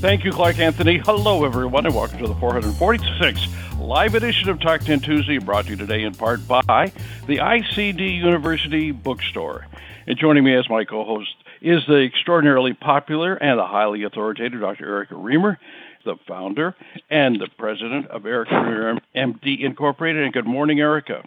Thank you, Clark Anthony. Hello, everyone, and welcome to the 446th live edition of Talk 10 Tuesday, brought to you today in part by the ICD University Bookstore. And joining me as my co host is the extraordinarily popular and the highly authoritative Dr. Erica Remer, the founder and the president of Erica Remer MD Incorporated. And good morning, Erica.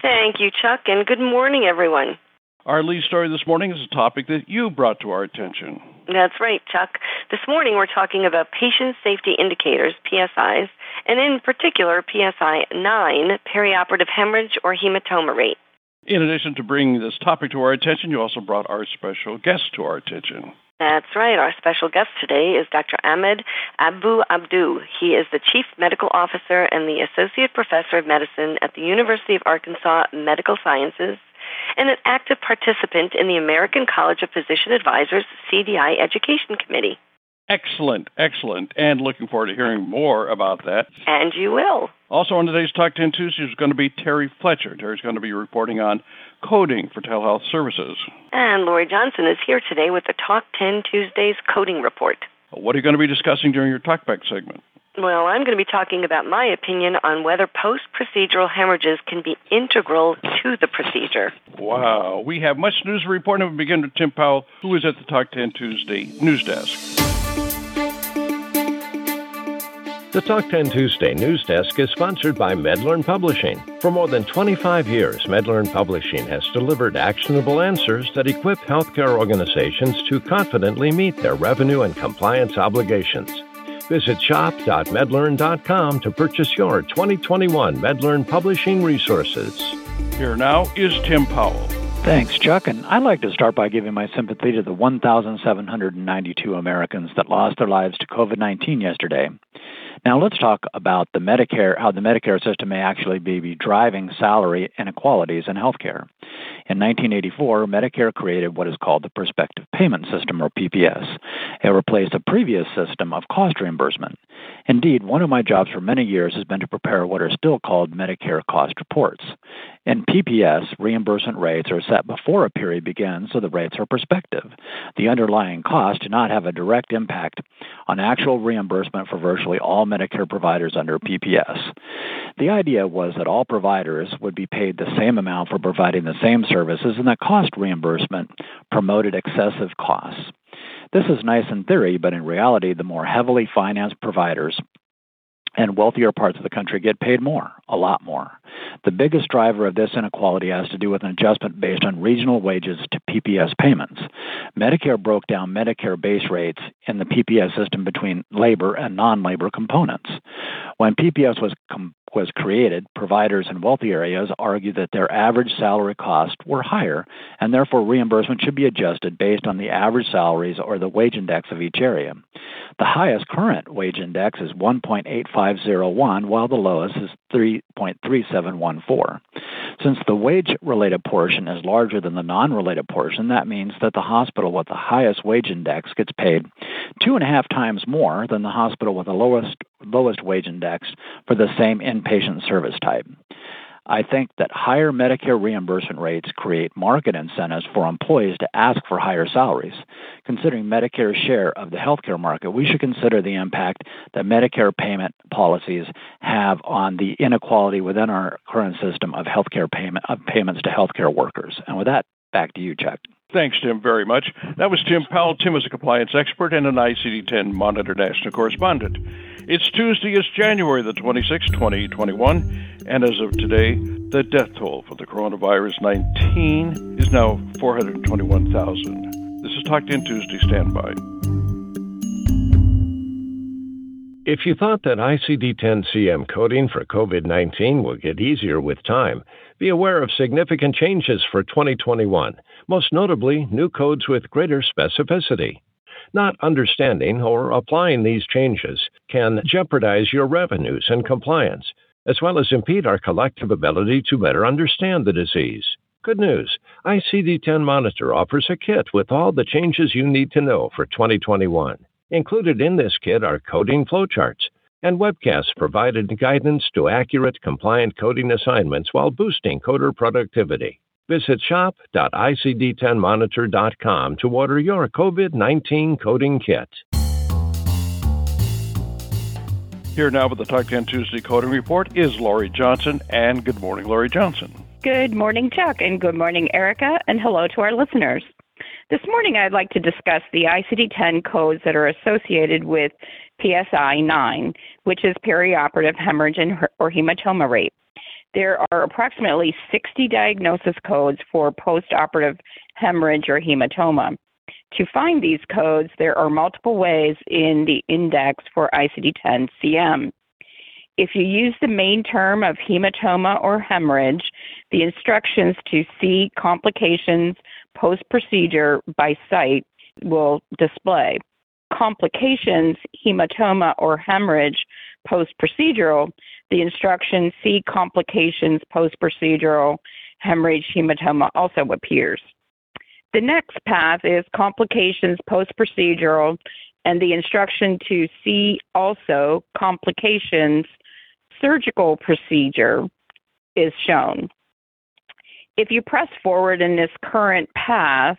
Thank you, Chuck, and good morning, everyone. Our lead story this morning is a topic that you brought to our attention. That's right, Chuck. This morning we're talking about patient safety indicators, PSIs, and in particular PSI 9, perioperative hemorrhage or hematoma rate. In addition to bringing this topic to our attention, you also brought our special guest to our attention. That's right. Our special guest today is Dr. Ahmed Abuabdou. He is the Chief Medical Officer and the Associate Professor of Medicine at the University of Arkansas Medical Sciences and an active participant in the American College of Physician Advisors CDI Education Committee. Excellent, excellent, and looking forward to hearing more about that. And you will. Also on today's Talk 10 Tuesday is going to be Terry Fletcher. Terry's going to be reporting on coding for telehealth services. And Laurie Johnson is here today with the Talk 10 Tuesdays coding report. What are you going to be discussing during your talkback segment? Well, I'm going to be talking about my opinion on whether post procedural hemorrhages can be integral to the procedure. Wow. We have much news to report, and we begin with Tim Powell, who is at the Talk 10 Tuesday news desk. The Talk 10 Tuesday news desk is sponsored by MedLearn Publishing. For more than 25 years, MedLearn Publishing has delivered actionable answers that equip healthcare organizations to confidently meet their revenue and compliance obligations. Visit shop.medlearn.com to purchase your 2021 MedLearn Publishing resources. Here now is Tim Powell. Thanks, Chuck. And I'd like to start by giving my sympathy to the 1,792 Americans that lost their lives to COVID 19 yesterday. Now let's talk about the Medicare, how the Medicare system may actually be driving salary inequalities in healthcare. In 1984, Medicare created what is called the Prospective Payment System, or PPS. It replaced a previous system of cost reimbursement. Indeed, one of my jobs for many years has been to prepare what are still called Medicare cost reports. In PPS, reimbursement rates are set before a period begins, so the rates are prospective. The underlying costs do not have a direct impact on actual reimbursement for virtually all Medicare providers under PPS. The idea was that all providers would be paid the same amount for providing the same services and that cost reimbursement promoted excessive costs. This is nice in theory, but in reality, the more heavily financed providers and wealthier parts of the country get paid more, a lot more. The biggest driver of this inequality has to do with an adjustment based on regional wages to PPS payments. Medicare broke down Medicare base rates in the PPS system between labor and non labor components. When PPS was com- was created, providers in wealthy areas argued that their average salary costs were higher, and therefore reimbursement should be adjusted based on the average salaries or the wage index of each area. The highest current wage index is 1.8501, while the lowest is 3.3714. Since the wage related portion is larger than the non related portion, that means that the hospital with the highest wage index gets paid two and a half times more than the hospital with the lowest lowest wage index for the same inpatient service type. I think that higher Medicare reimbursement rates create market incentives for employees to ask for higher salaries. Considering Medicare's share of the healthcare market, we should consider the impact that Medicare payment policies have on the inequality within our current system of healthcare payment of payments to healthcare workers. And with that, back to you, Chuck. Thanks, Tim, very much. That was Tim Powell. Tim is a compliance expert and an ICD 10 Monitor National correspondent. It's Tuesday, it's January the 26th, 2021, and as of today, the death toll for the coronavirus 19 is now 421,000. This is Talk 10 Tuesday. Standby. If you thought that ICD 10 CM coding for COVID 19 will get easier with time, be aware of significant changes for 2021, most notably new codes with greater specificity. Not understanding or applying these changes can jeopardize your revenues and compliance. as well as impede our collective ability to better understand the disease. Good news ICD 10 Monitor offers a kit with all the changes you need to know for 2021. Included in this kit are coding flowcharts and webcasts provided guidance to accurate, compliant coding assignments while boosting coder productivity. Visit shop.icd10monitor.com to order your COVID 19 coding kit. Here now with the Talk 10 Tuesday Coding Report is Laurie Johnson. And good morning, Laurie Johnson. Good morning, Chuck, and good morning, Erica, and hello to our listeners. This morning, I'd like to discuss the ICD 10 codes that are associated with PSI 9, which is perioperative hemorrhage or hematoma rate. There are approximately 60 diagnosis codes for postoperative hemorrhage or hematoma. To find these codes, there are multiple ways in the index for ICD 10 CM. If you use the main term of hematoma or hemorrhage, the instructions to see complications post procedure by site will display. Complications, hematoma or hemorrhage post procedural, the instruction see complications post procedural hemorrhage hematoma also appears. The next path is complications post procedural, and the instruction to see also complications surgical procedure is shown. If you press forward in this current path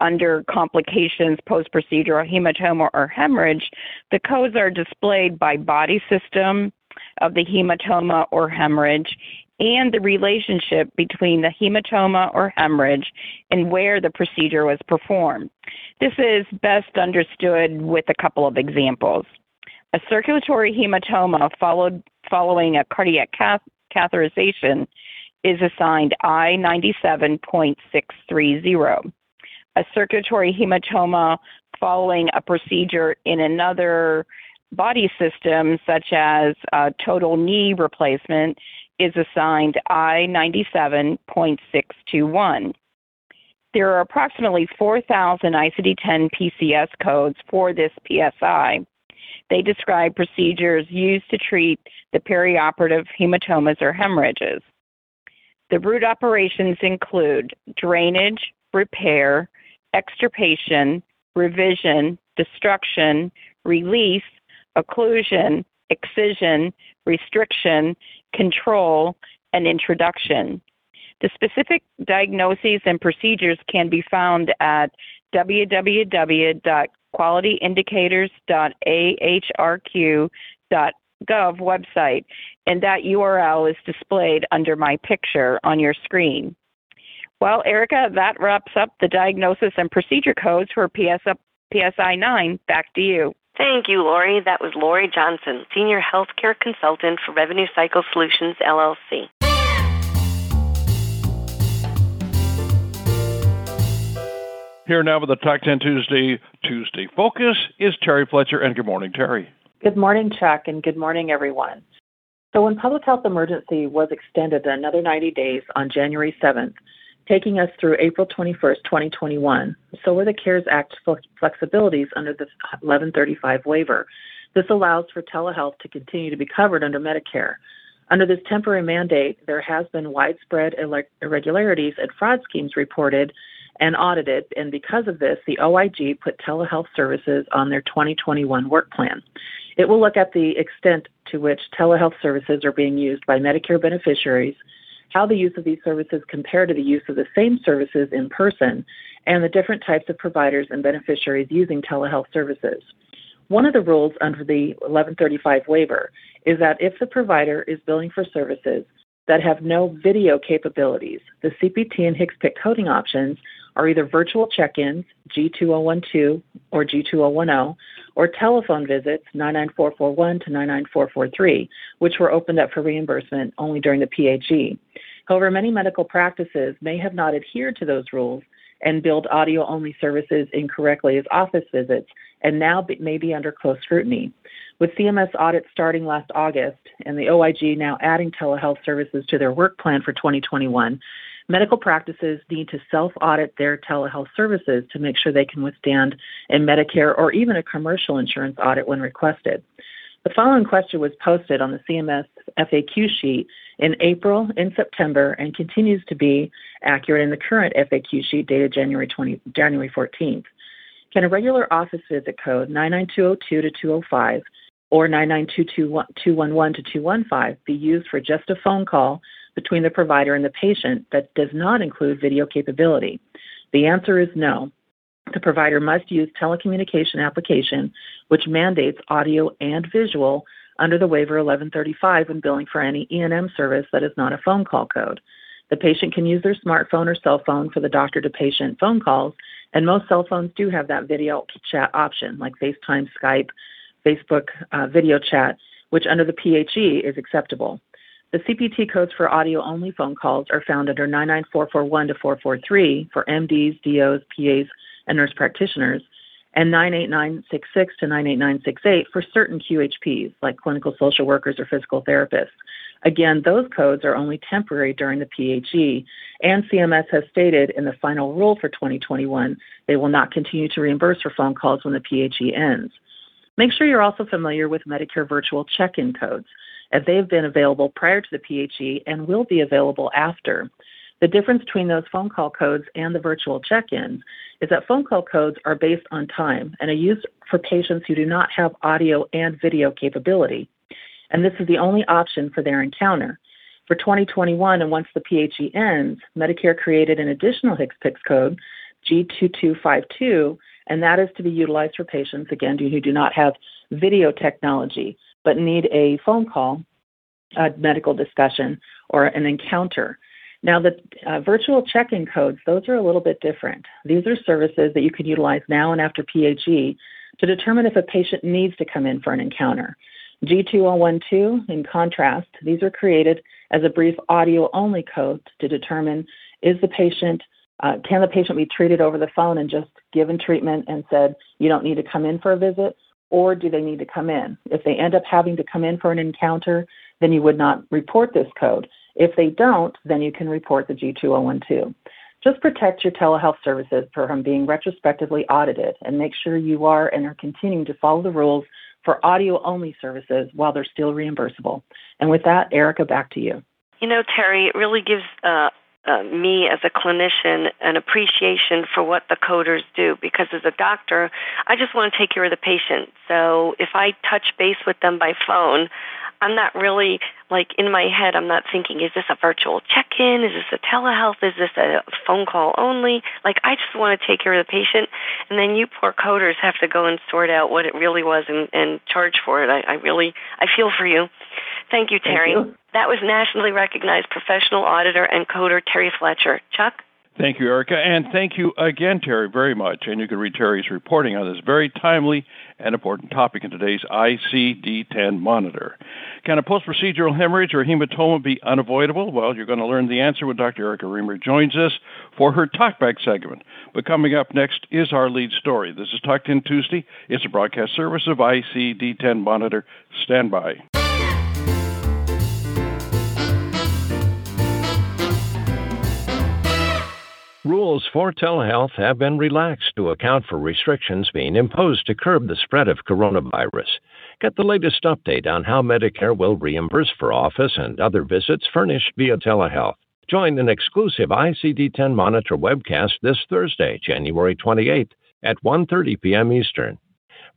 under complications post procedural hematoma or hemorrhage, the codes are displayed by body system of the hematoma or hemorrhage and the relationship between the hematoma or hemorrhage and where the procedure was performed. This is best understood with a couple of examples. A circulatory hematoma followed following a cardiac cath- catheterization is assigned I 97.630. A circulatory hematoma following a procedure in another body system, such as total knee replacement, is assigned I 97.621. There are approximately 4,000 ICD 10 PCS codes for this PSI. They describe procedures used to treat the perioperative hematomas or hemorrhages. The root operations include drainage, repair, extirpation, revision, destruction, release, occlusion, excision, restriction, control, and introduction. The specific diagnoses and procedures can be found at www.qualityindicators.ahrq.gov website, and that URL is displayed under my picture on your screen. Well, Erica, that wraps up the diagnosis and procedure codes for PSI 9. Back to you. Thank you, Laurie. That was Laurie Johnson, Senior Healthcare Consultant for Revenue Cycle Solutions, LLC. Here now with the Talk 10 Tuesday Tuesday Focus is Terry Fletcher. And good morning, Terry. Good morning, Chuck, and good morning, everyone. So, when public health emergency was extended another 90 days on January 7th, taking us through April 21st, 2021, so were the CARES Act flexibilities under the 1135 waiver. This allows for telehealth to continue to be covered under Medicare. Under this temporary mandate, there has been widespread irregularities and fraud schemes reported and audited, and because of this, the OIG put telehealth services on their 2021 work plan. It will look at the extent to which telehealth services are being used by Medicare beneficiaries, how the use of these services compare to the use of the same services in person, and the different types of providers and beneficiaries using telehealth services. One of the rules under the 1135 waiver is that if the provider is billing for services that have no video capabilities, the CPT and HCPCS coding options are either virtual check ins, G2012 or G2010, or telephone visits, 99441 to 99443, which were opened up for reimbursement only during the PHE. However, many medical practices may have not adhered to those rules and billed audio only services incorrectly as office visits and now may be under close scrutiny. With CMS audits starting last August and the OIG now adding telehealth services to their work plan for 2021, medical practices need to self audit their telehealth services to make sure they can withstand a Medicare or even a commercial insurance audit when requested. The following question was posted on the CMS FAQ sheet in April, in September, and continues to be accurate in the current FAQ sheet dated January 20, January 14th. Can a regular office visit code 99202 to 205 or 99211 to 215 be used for just a phone call between the provider and the patient that does not include video capability? The answer is no. The provider must use telecommunication application which mandates audio and visual under the waiver 1135 when billing for any E&M service that is not a phone call code. The patient can use their smartphone or cell phone for the doctor to patient phone calls, and most cell phones do have that video chat option, like FaceTime, Skype, Facebook uh, video chat, which under the PHE is acceptable. The CPT codes for audio only phone calls are found under 99441 to 443 for MDs, DOs, PAs, and nurse practitioners, and 98966 to 98968 for certain QHPs, like clinical social workers or physical therapists. Again, those codes are only temporary during the PHE, and CMS has stated in the final rule for 2021 they will not continue to reimburse for phone calls when the PHE ends. Make sure you're also familiar with Medicare virtual check in codes, as they have been available prior to the PHE and will be available after. The difference between those phone call codes and the virtual check ins is that phone call codes are based on time and are used for patients who do not have audio and video capability and this is the only option for their encounter. For 2021, and once the PHE ends, Medicare created an additional HCPCS code, G2252, and that is to be utilized for patients, again, who do not have video technology but need a phone call, a medical discussion, or an encounter. Now, the uh, virtual check in codes, those are a little bit different. These are services that you can utilize now and after PHE to determine if a patient needs to come in for an encounter. G2012, in contrast, these are created as a brief audio only code to determine is the patient, uh, can the patient be treated over the phone and just given treatment and said, you don't need to come in for a visit, or do they need to come in? If they end up having to come in for an encounter, then you would not report this code. If they don't, then you can report the G2012. Just protect your telehealth services from being retrospectively audited and make sure you are and are continuing to follow the rules for audio only services while they're still reimbursable. And with that, Erica, back to you. You know, Terry, it really gives uh, uh, me as a clinician an appreciation for what the coders do because as a doctor, I just want to take care of the patient. So if I touch base with them by phone, I'm not really like in my head. I'm not thinking, is this a virtual check-in? Is this a telehealth? Is this a phone call only? Like I just want to take care of the patient, and then you poor coders have to go and sort out what it really was and, and charge for it. I, I really, I feel for you. Thank you, Terry. Thank you. That was nationally recognized professional auditor and coder Terry Fletcher. Chuck. Thank you, Erica. And thank you again, Terry, very much. And you can read Terry's reporting on this very timely and important topic in today's ICD 10 monitor. Can a post procedural hemorrhage or hematoma be unavoidable? Well, you're going to learn the answer when Dr. Erica Remer joins us for her Talkback segment. But coming up next is our lead story. This is Talk 10 Tuesday. It's a broadcast service of ICD 10 monitor. Stand by. Rules for telehealth have been relaxed to account for restrictions being imposed to curb the spread of coronavirus. Get the latest update on how Medicare will reimburse for office and other visits furnished via telehealth. Join an exclusive ICD-10 Monitor webcast this Thursday, January 28th at 1:30 p.m. Eastern.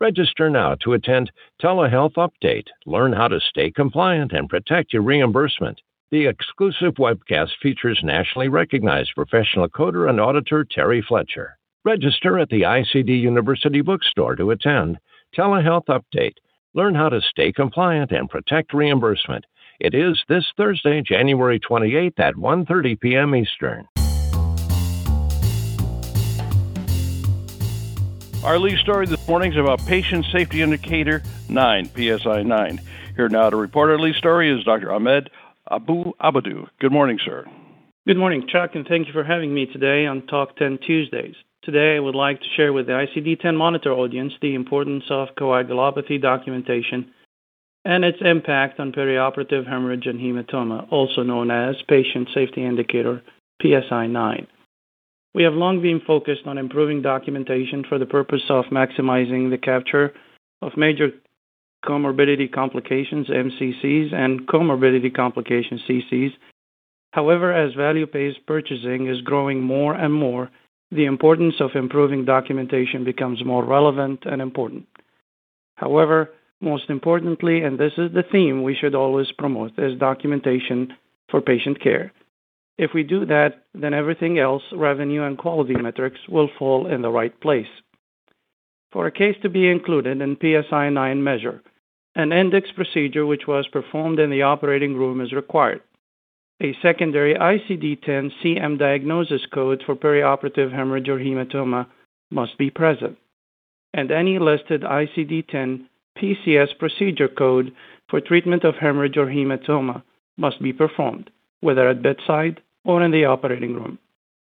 Register now to attend Telehealth Update. Learn how to stay compliant and protect your reimbursement. The exclusive webcast features nationally recognized professional coder and auditor Terry Fletcher. Register at the ICD University bookstore to attend Telehealth Update. Learn how to stay compliant and protect reimbursement. It is this Thursday, January 28th at 1:30 p.m. Eastern. Our lead story this morning is about Patient Safety Indicator 9, PSI 9. Here now to report our lead story is Dr. Ahmed Abuabdou. Good morning, sir. Good morning, Chuck, and thank you for having me today on Talk 10 Tuesdays. Today, I would like to share with the ICD 10 Monitor audience the importance of coagulopathy documentation and its impact on perioperative hemorrhage and hematoma, also known as Patient Safety Indicator PSI 9. We have long been focused on improving documentation for the purpose of maximizing the capture of major comorbidity complications, MCCs, and comorbidity complications, CCs. However, as value-based purchasing is growing more and more, the importance of improving documentation becomes more relevant and important. However, most importantly, and this is the theme we should always promote, is documentation for patient care. If we do that, then everything else, revenue and quality metrics, will fall in the right place. For a case to be included in PSI 9 measure, an index procedure which was performed in the operating room is required. A secondary ICD-10 CM diagnosis code for perioperative hemorrhage or hematoma must be present, and any listed ICD-10 PCS procedure code for treatment of hemorrhage or hematoma must be performed, whether at bedside or in the operating room.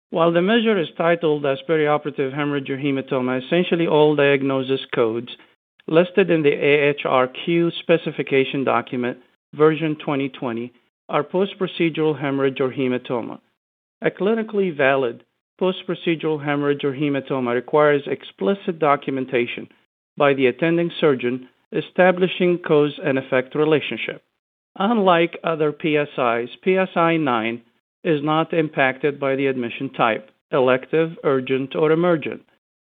While the measure is titled as perioperative hemorrhage or hematoma, essentially all diagnosis codes listed in the AHRQ specification document, version 2020, are post-procedural hemorrhage or hematoma. A clinically valid post-procedural hemorrhage or hematoma requires explicit documentation by the attending surgeon establishing cause and effect relationship. Unlike other PSIs, PSI 9 is not impacted by the admission type, elective, urgent, or emergent.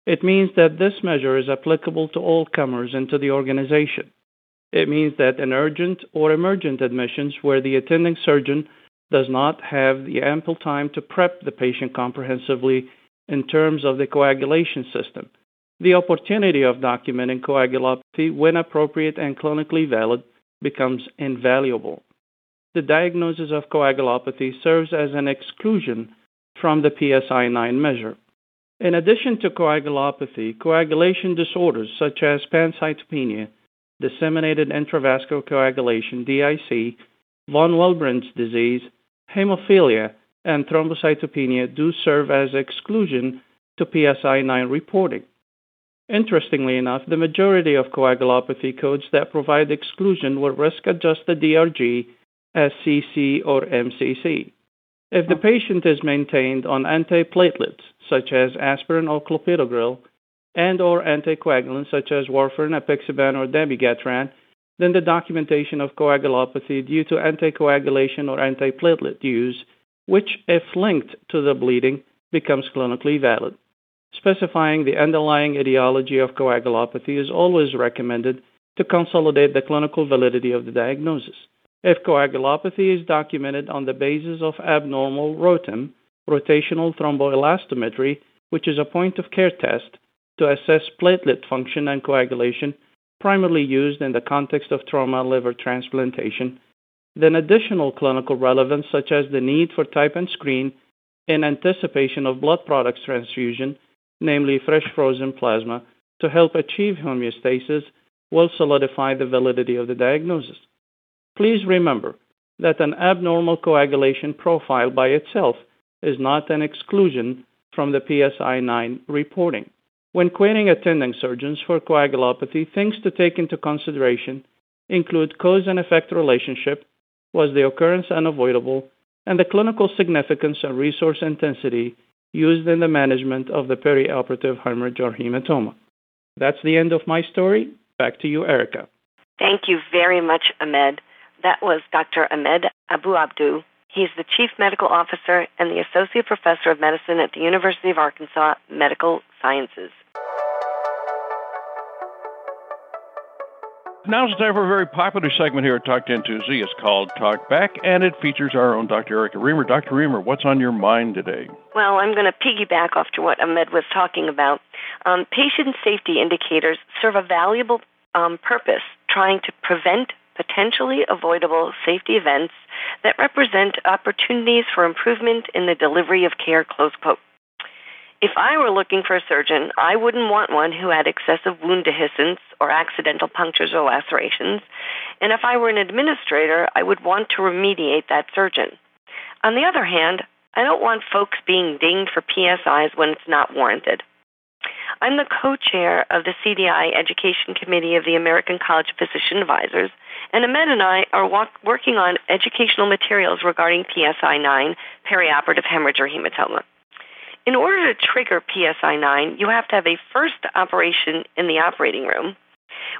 It means that this measure is applicable to all comers into the organization. It means that in urgent or emergent admissions where the attending surgeon does not have the ample time to prep the patient comprehensively in terms of the coagulation system, the opportunity of documenting coagulopathy when appropriate and clinically valid becomes invaluable. The diagnosis of coagulopathy serves as an exclusion from the PSI 9 measure. In addition to coagulopathy, coagulation disorders such as pancytopenia, disseminated intravascular coagulation, DIC, von Willebrand's disease, hemophilia, and thrombocytopenia do serve as exclusion to PSI 9 reporting. Interestingly enough, the majority of coagulopathy codes that provide exclusion were risk adjusted DRG as CC or MCC. If the oh. patient is maintained on antiplatelets such as aspirin or clopidogrel and/or anticoagulants such as warfarin, apixaban, or dabigatran, then the documentation of coagulopathy due to anticoagulation or antiplatelet use, which, if linked to the bleeding, becomes clinically valid. Specifying the underlying etiology of coagulopathy is always recommended to consolidate the clinical validity of the diagnosis. If coagulopathy is documented on the basis of abnormal ROTEM, rotational thromboelastometry, which is a point of care test to assess platelet function and coagulation, primarily used in the context of trauma liver transplantation, then additional clinical relevance, such as the need for type and screen in anticipation of blood products transfusion, namely fresh frozen plasma, to help achieve homeostasis, will solidify the validity of the diagnosis. Please remember that an abnormal coagulation profile by itself is not an exclusion from the PSI 9 reporting. When querying attending surgeons for coagulopathy, things to take into consideration include cause and effect relationship, was the occurrence unavoidable, and the clinical significance and resource intensity used in the management of the perioperative hemorrhage or hematoma. That's the end of my story. Back to you, Erica. Thank you very much, Ahmed. That was Dr. Ahmed Abuabdou. He's the Chief Medical Officer and the Associate Professor of Medicine at the University of Arkansas Medical Sciences. Now's the time for a very popular segment here at Talk 10 Tuesday. It's called Talk Back, and it features our own Dr. Erica Remer. Dr. Remer, what's on your mind today? Well, I'm going to piggyback off to what Ahmed was talking about. Um, patient safety indicators serve a valuable um, purpose trying to prevent potentially avoidable safety events that represent opportunities for improvement in the delivery of care, close quote. If I were looking for a surgeon, I wouldn't want one who had excessive wound dehiscence or accidental punctures or lacerations. And if I were an administrator, I would want to remediate that surgeon. On the other hand, I don't want folks being dinged for PSIs when it's not warranted. I'm the co chair of the CDI Education Committee of the American College of Physician Advisors, and Ahmed and I are walk- working on educational materials regarding PSI 9, perioperative hemorrhage or hematoma. In order to trigger PSI 9, you have to have a first operation in the operating room.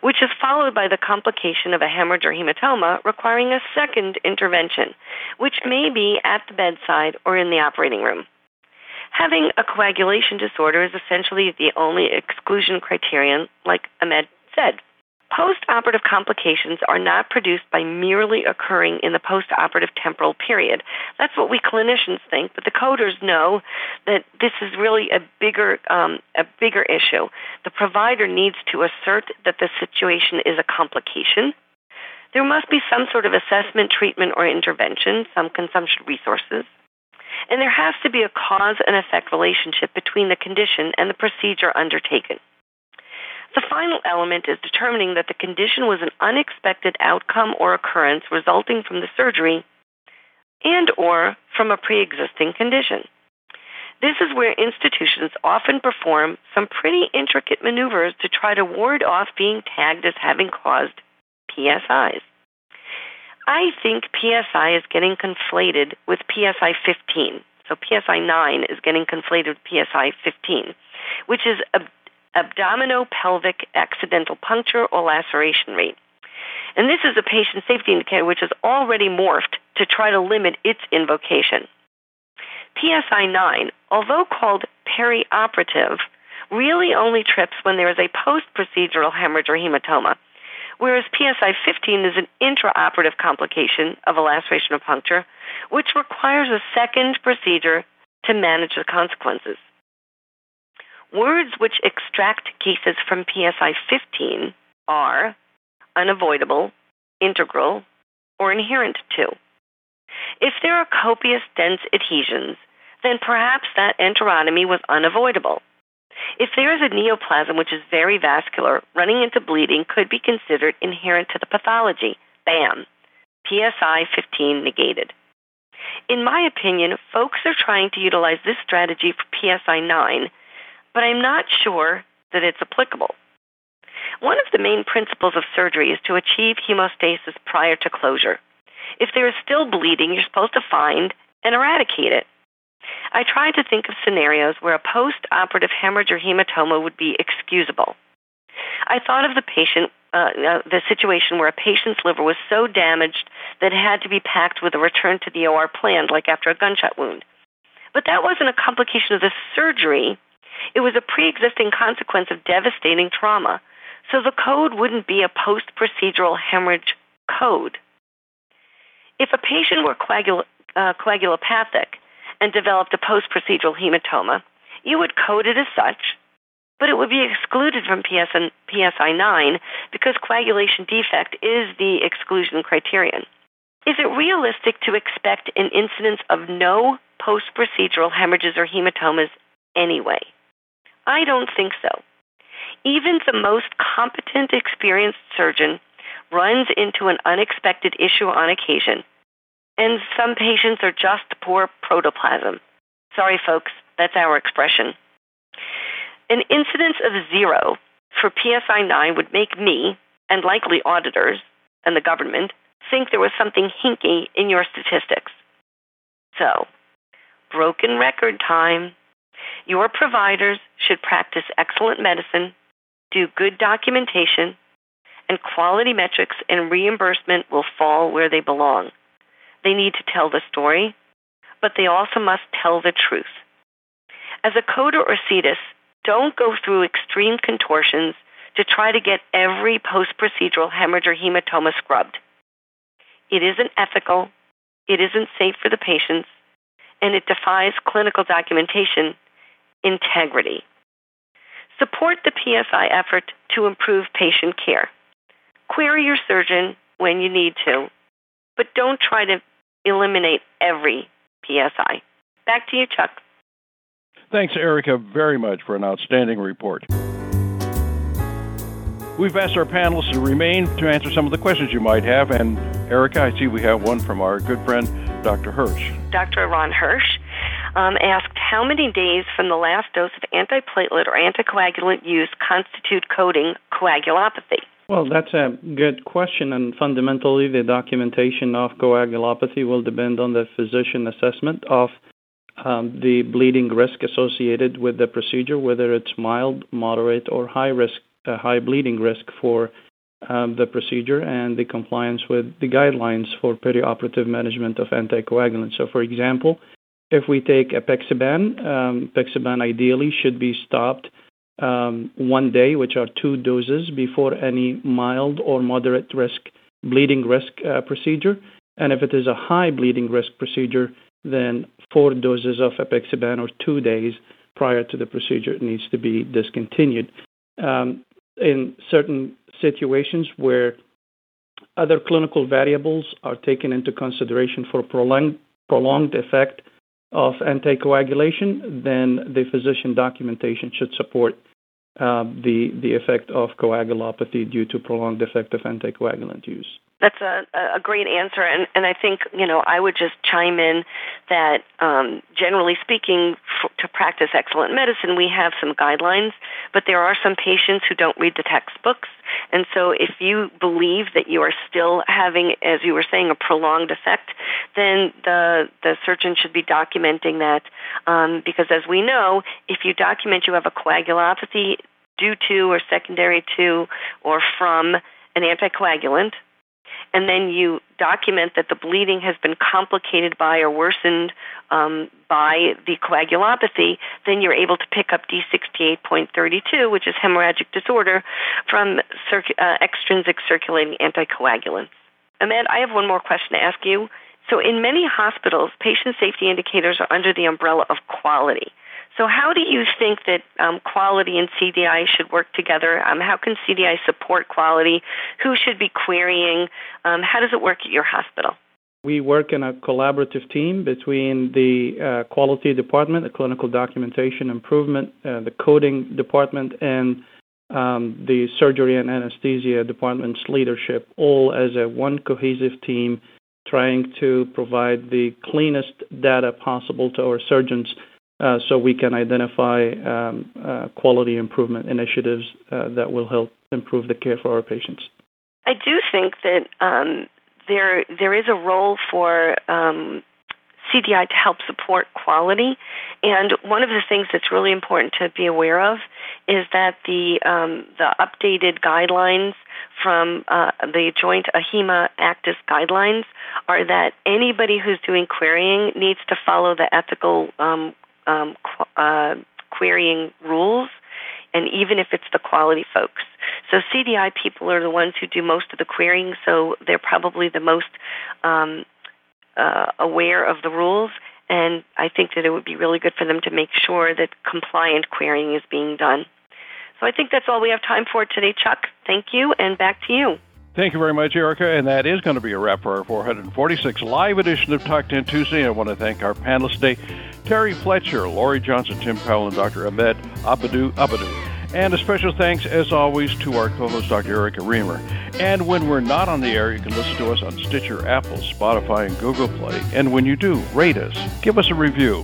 which is followed by the complication of a hemorrhage or hematoma requiring a second intervention, which may be at the bedside or in the operating room. Having a coagulation disorder is essentially the only exclusion criterion, like Ahmed said. Post-operative complications are not produced by merely occurring in the post-operative temporal period. That's what we clinicians think, but the coders know that this is really a bigger um, a bigger issue. The provider needs to assert that the situation is a complication. There must be some sort of assessment, treatment, or intervention, some consumption resources. And there has to be a cause and effect relationship between the condition and the procedure undertaken. The final element is determining that the condition was an unexpected outcome or occurrence resulting from the surgery and or from a pre-existing condition. This is where institutions often perform some pretty intricate maneuvers to try to ward off being tagged as having caused PSIs. I think PSI is getting conflated with PSI 15. So PSI 9 is getting conflated with PSI 15, which is a abdominopelvic accidental puncture or laceration rate. And this is a patient safety indicator which has already morphed to try to limit its invocation. PSI 9, although called perioperative, really only trips when there is a post procedural hemorrhage or hematoma, whereas PSI 15 is an intraoperative complication of a laceration or puncture, which requires a second procedure to manage the consequences. Words which extract cases from PSI 15 are unavoidable, integral, or inherent to. If there are copious dense adhesions, then perhaps that enterotomy was unavoidable. If there is a neoplasm which is very vascular, running into bleeding could be considered inherent to the pathology. Bam! PSI 15 negated. In my opinion, folks are trying to utilize this strategy for PSI 9 but I'm not sure that it's applicable. One of the main principles of surgery is to achieve hemostasis prior to closure. If there is still bleeding, you're supposed to find and eradicate it. I tried to think of scenarios where a post operative hemorrhage or hematoma would be excusable. I thought of the patient, uh, uh, the situation where a patient's liver was so damaged that it had to be packed with a return to the OR planned, like after a gunshot wound. But that wasn't a complication of the surgery, it was a pre existing consequence of devastating trauma, so the code wouldn't be a post procedural hemorrhage code. If a patient were coagul- uh, coagulopathic and developed a post procedural hematoma, you would code it as such, but it would be excluded from PSN, PSI 9 because coagulation defect is the exclusion criterion. Is it realistic to expect an incidence of no post procedural hemorrhages or hematomas anyway? I don't think so. Even the most competent, experienced surgeon runs into an unexpected issue on occasion, and some patients are just poor protoplasm. Sorry, folks, that's our expression. An incidence of zero for PSI 9 would make me, and likely auditors and the government, think there was something hinky in your statistics. So, broken record time. Your providers should practice excellent medicine, do good documentation, and quality metrics and reimbursement will fall where they belong. They need to tell the story, but they also must tell the truth. As a coder or CETIS, don't go through extreme contortions to try to get every post procedural hemorrhage or hematoma scrubbed. It isn't ethical, it isn't safe for the patients, and it defies clinical documentation integrity. Support the PSI effort to improve patient care. Query your surgeon when you need to, but don't try to eliminate every PSI. Back to you, Chuck. Thanks, Erica, very much for an outstanding report. We've asked our panelists to remain to answer some of the questions you might have, and Erica, I see we have one from our good friend, Dr. Hirsch. Dr. Ron Hirsch um, asked how many days from the last dose of antiplatelet or anticoagulant use constitute coding coagulopathy? Well, that's a good question, and fundamentally, the documentation of coagulopathy will depend on the physician assessment of um, the bleeding risk associated with the procedure, whether it's mild, moderate, or high risk a high bleeding risk for um, the procedure and the compliance with the guidelines for perioperative management of anticoagulants. So, for example, if we take apixaban, um, apixaban ideally should be stopped um, one day, which are two doses, before any mild or moderate risk bleeding risk uh, procedure. And if it is a high bleeding risk procedure, then four doses of apixaban or two days prior to the procedure needs to be discontinued. Um, in certain situations where other clinical variables are taken into consideration for prolonged, prolonged effect of anticoagulation, then the physician documentation should support uh, the, the effect of coagulopathy due to prolonged effect of anticoagulant use. That's a, a great answer, and, and I think you know I would just chime in that um, generally speaking, f- to practice excellent medicine, we have some guidelines, but there are some patients who don't read the textbooks, and so if you believe that you are still having, as you were saying, a prolonged effect, then the the surgeon should be documenting that, um, because as we know, if you document you have a coagulopathy due to or secondary to or from an anticoagulant and then you document that the bleeding has been complicated by or worsened um, by the coagulopathy, then you're able to pick up D68.32, which is hemorrhagic disorder, from circ- uh, extrinsic circulating anticoagulants. Ahmed, I have one more question to ask you. So, in many hospitals, patient safety indicators are under the umbrella of quality. So, how do you think that um, quality and CDI should work together? Um, how can CDI support quality? Who should be querying? Um, how does it work at your hospital? We work in a collaborative team between the uh, quality department, the clinical documentation improvement, uh, the coding department, and um, the surgery and anesthesia department's leadership, all as a one cohesive team trying to provide the cleanest data possible to our surgeons so we can identify um, uh, quality improvement initiatives uh, that will help improve the care for our patients. I do think that um, there there is a role for um, CDI to help support quality, and one of the things that's really important to be aware of is that the um, the updated guidelines from uh, the Joint AHIMA ACDIS guidelines are that anybody who's doing querying needs to follow the ethical um, um, qu- uh, querying rules, and even if it's the quality folks. So CDI people are the ones who do most of the querying, so they're probably the most um, uh, aware of the rules. And I think that it would be really good for them to make sure that compliant querying is being done. So I think that's all we have time for today, Chuck. Thank you, and back to you. Thank you very much, Erica. And that is going to be a wrap for our 446 live edition of Talk 10 Tuesday. I want to thank our panelists today, Terry Fletcher, Laurie Johnson, Tim Powell, and Dr. Ahmed Abadou Abadou. And a special thanks, as always, to our co host, Dr. Erica Remer. And when we're not on the air, you can listen to us on Stitcher, Apple, Spotify, and Google Play. And when you do, rate us, give us a review.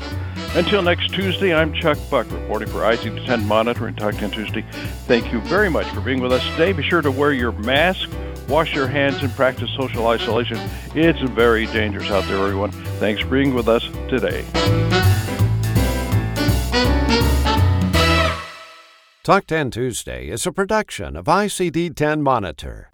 Until next Tuesday, I'm Chuck Buck, reporting for ICD-10 Monitor and Talk 10 Tuesday. Thank you very much for being with us today. Be sure to wear your mask, wash your hands, and practice social isolation. It's very dangerous out there, everyone. Thanks for being with us today. Talk 10 Tuesday is a production of ICD 10 Monitor.